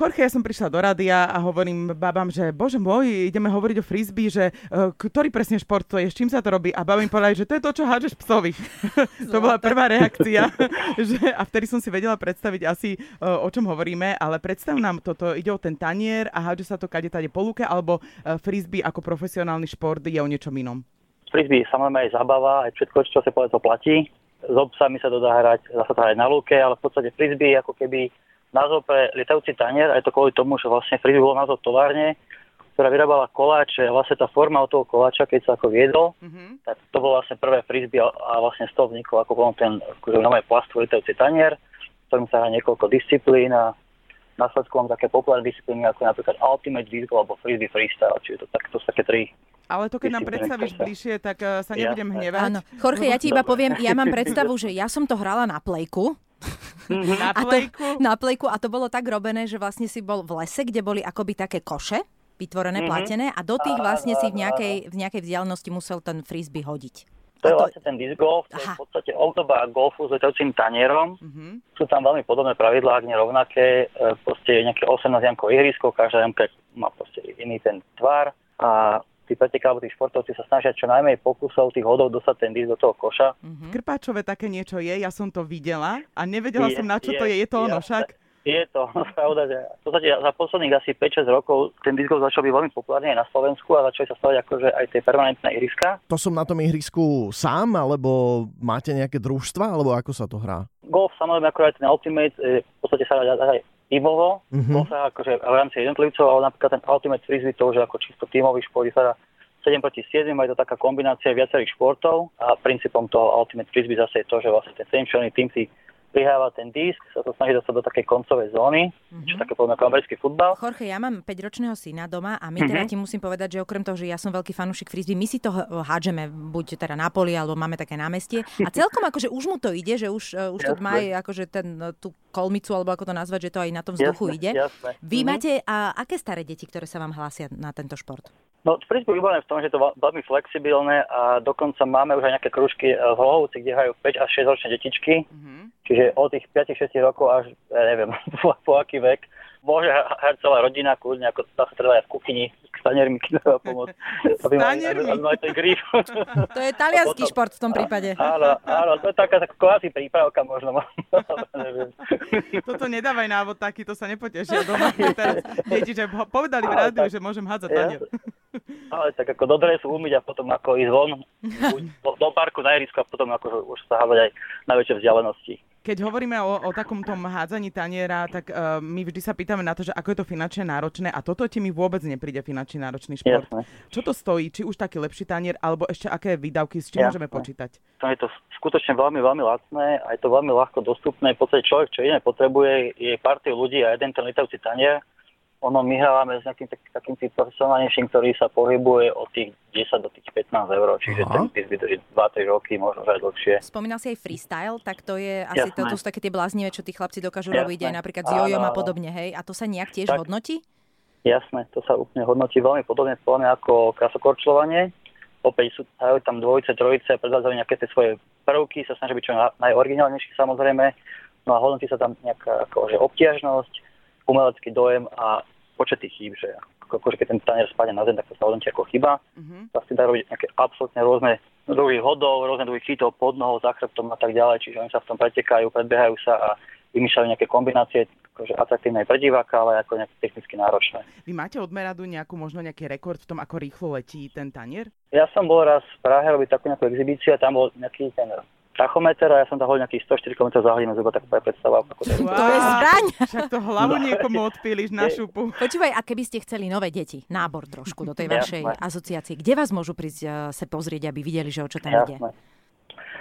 Jorge, ja som prišla do rádia a hovorím babám, že bože môj, ideme hovoriť o frisbee, že uh, ktorý presne šport to je, s čím sa to robí? A babám povedali, že to je to, čo hádžeš psovi. to bola prvá reakcia. že, a vtedy som si vedela predstaviť asi, uh, o čom hovoríme, ale predstav nám toto, ide o ten tanier a hádže sa to kade tade po lúke, alebo uh, frisbee ako profesionálny šport je o niečom inom? Frisbee samozrejme aj zabava, aj všetko, čo sa povedať, to platí. S obsami sa to dá hrať, dá sa to hrať na lúke, ale v podstate frisbee ako keby názov pre lietajúci tanier, aj to kvôli tomu, že vlastne Frisbee bol názov továrne, ktorá vyrábala koláče a vlastne tá forma od toho koláča, keď sa ako viedol, mm-hmm. tak to bol vlastne prvé frisbee a vlastne z toho vznikol ako bol ten akože nové plastu lietajúci tanier, ktorým sa hrá niekoľko disciplín a následkom také populárne disciplíny ako napríklad Ultimate Disco alebo Frisbee Freestyle, čiže to, tak, to sú také tri ale to, keď nám predstavíš bližšie, tak uh, sa nebudem hnevať. Áno. Jorge, ja ti iba poviem, ja mám predstavu, že ja som to hrala na plejku, na plejku? A to, na plejku a to bolo tak robené, že vlastne si bol v lese, kde boli akoby také koše vytvorené, mm-hmm. platené a do tých vlastne si v nejakej, v nejakej vzdialenosti musel ten frisbee hodiť. To je vlastne ten disc golf, to je v podstate obdoba golfu s letajúcim tanierom. Mm-hmm. Sú tam veľmi podobné pravidlá, ak nerovnaké. E, proste nejaké 18 jamkové ihrisko, každá jamka má proste iný ten tvar a tí preteká, tí športovci sa snažia čo najmenej pokusov tých hodov dostať ten disk do toho koša. Mm-hmm. Krpáčové také niečo je, ja som to videla a nevedela je, som, na čo je, to je. Je to ono však? Je to, pravda, že v podstate za posledných asi 5-6 rokov ten disc začal byť veľmi populárny aj na Slovensku a začali sa stavať akože aj tie permanentné ihriska. To som na tom ihrisku sám, alebo máte nejaké družstva, alebo ako sa to hrá? Golf, samozrejme, ako aj ten Ultimate, v podstate sa dá aj tímovo, mm-hmm. sa akože v rámci jednotlivcov, ale napríklad ten Ultimate Frisbee to už je ako čisto tímový šport, sa dá 7 proti 7, je to taká kombinácia viacerých športov a princípom toho Ultimate Frisbee zase je to, že vlastne ten 7 členný tým si prihráva ten disk, sa to snaží dostať do takej koncovej zóny, mm-hmm. čo také povedzme americký futbal. Jorge, ja mám 5-ročného syna doma a my teda mm-hmm. ti musím povedať, že okrem toho, že ja som veľký fanúšik frisbee, my si to hádžeme buď teda na poli, alebo máme také námestie. A celkom akože už mu to ide, že už, uh, už to má akože ten, e, tú kolmicu, alebo ako to nazvať, že to aj na tom vzduchu jasne, ide. Jasne. Vy mm-hmm. máte, a aké staré deti, ktoré sa vám hlásia na tento šport? No, frisbee je v tom, že je to veľmi flexibilné a dokonca máme už aj nejaké kružky v Hlohovci, kde hrajú 5 až 6 ročné detičky. Mm-hmm. Čiže od tých 5-6 rokov až, ja neviem, po, po aký vek, môže hrať celá rodina, kľudne, ako sa treba aj v kuchyni, s taniermi, treba pomôcť. Aby mali, aby, mali ten grif. To je talianský potom, šport v tom prípade. Áno, áno, to je taká, kvázi prípravka možno. Toto nedávaj návod taký, to sa nepotešia doma. Teraz deti, že povedali v rádiu, že môžem hádzať tanier. Ale tak ako do dresu umyť a potom ako ísť von do, do parku na ihrisko a potom ako už sa hádzať aj na väčšie vzdialenosti. Keď hovoríme o, o takom tom hádzaní taniera, tak uh, my vždy sa pýtame na to, že ako je to finančne náročné a toto ti mi vôbec nepríde finančne náročný šport. Jasné. Čo to stojí? Či už taký lepší tanier, alebo ešte aké výdavky, s čím môžeme počítať? To je to skutočne veľmi, veľmi lacné a je to veľmi ľahko dostupné. V podstate človek, čo iné potrebuje, je partiu ľudí a jeden ten lietavci tanier ono my hrávame s nejakým tak, takým tým profesionálnejším, ktorý sa pohybuje od tých 10 do tých 15 eur, čiže Aha. ten pís vydrží 2-3 roky, možno aj dlhšie. Spomínal si aj freestyle, tak to je asi to, to sú také tie bláznivé, čo tí chlapci dokážu Jasné. robiť aj napríklad s jojom a podobne, hej? A to sa nejak tiež tak, hodnotí? Jasné, to sa úplne hodnotí veľmi podobne podľa ako krasokorčľovanie. Opäť sú tam dvojice, trojice, predvádzajú nejaké tie svoje prvky, sa snažia byť čo najoriginálnejší samozrejme. No a hodnotí sa tam nejaká akože obtiažnosť, umelecký dojem a počet tých chýb, že akože keď ten tanier spadne na zem, tak to sa hodnotí ako chyba. Mm-hmm. Si dá robiť nejaké absolútne rôzne druhy hodov, rôzne druhy chytov pod nohou, za chrbtom a tak ďalej, čiže oni sa v tom pretekajú, predbiehajú sa a vymýšľajú nejaké kombinácie, akože atraktívne aj pre diváka, ale ako nejaké technicky náročné. Vy máte od Meradu nejakú, možno nejaký rekord v tom, ako rýchlo letí ten tanier? Ja som bol raz v Prahe robiť takú nejakú exhibíciu a tam bol nejaký ten tachometer a ja som tam hodil nejakých 104 km za hodinu, zhruba tak predstava. Ako to, wow. to je zbraň. Však to hlavu niekomu odpíliš na šupu. Počúvaj, a keby ste chceli nové deti, nábor trošku do tej vašej Jasné. asociácie, kde vás môžu prísť uh, sa pozrieť, aby videli, že o čo tam Jasné. ide?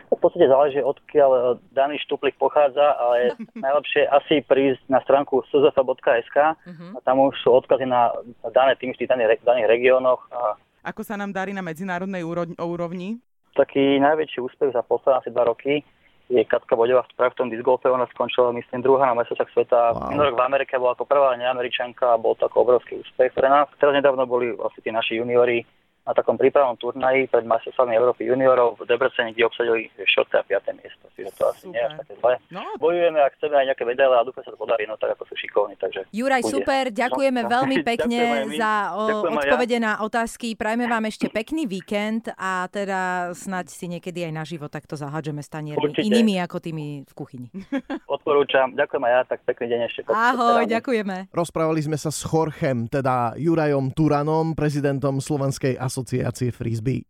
V podstate záleží, odkiaľ eh, daný štuplik pochádza, ale najlepšie asi prísť na stránku szf.sk uh-huh. a tam už sú odkazy na dané tým v daných, daných regiónoch. A... Ako sa nám darí na medzinárodnej úrovni? Taký najväčší úspech za posledné asi dva roky je Katka Bodeva práve v tom discgolfe, ona skončila myslím druhá na mesiacach sveta. Wow. Minulý rok v Amerike bola ako prvá neameričanka a bol to ako obrovský úspech pre nás. Teraz nedávno boli vlastne tí naši juniori na takom prípravnom turnaji pred majstrovstvami Európy juniorov v Debrecene, kde obsadili 4. a 5. miesto. Čiže to asi Super. nie je také zlé. No, Bojujeme a chceme aj nejaké medaile a dúfam sa to podarí, no tak ako sú šikovní, takže Juraj, bude. super, ďakujeme No, veľmi pekne za o, Ďakujem aj ja. odpovede na otázky. Prajme vám ešte pekný víkend a teda snať si niekedy aj naživo takto zahádžeme staniermi inými ako tými v kuchyni. Odporúčam. Ďakujem aj ja, tak pekný deň ešte. Ahoj, ďakujeme. Rozprávali sme sa s Jorchem, teda Jurajom Turanom, prezidentom Slovenskej asociácie frisbee.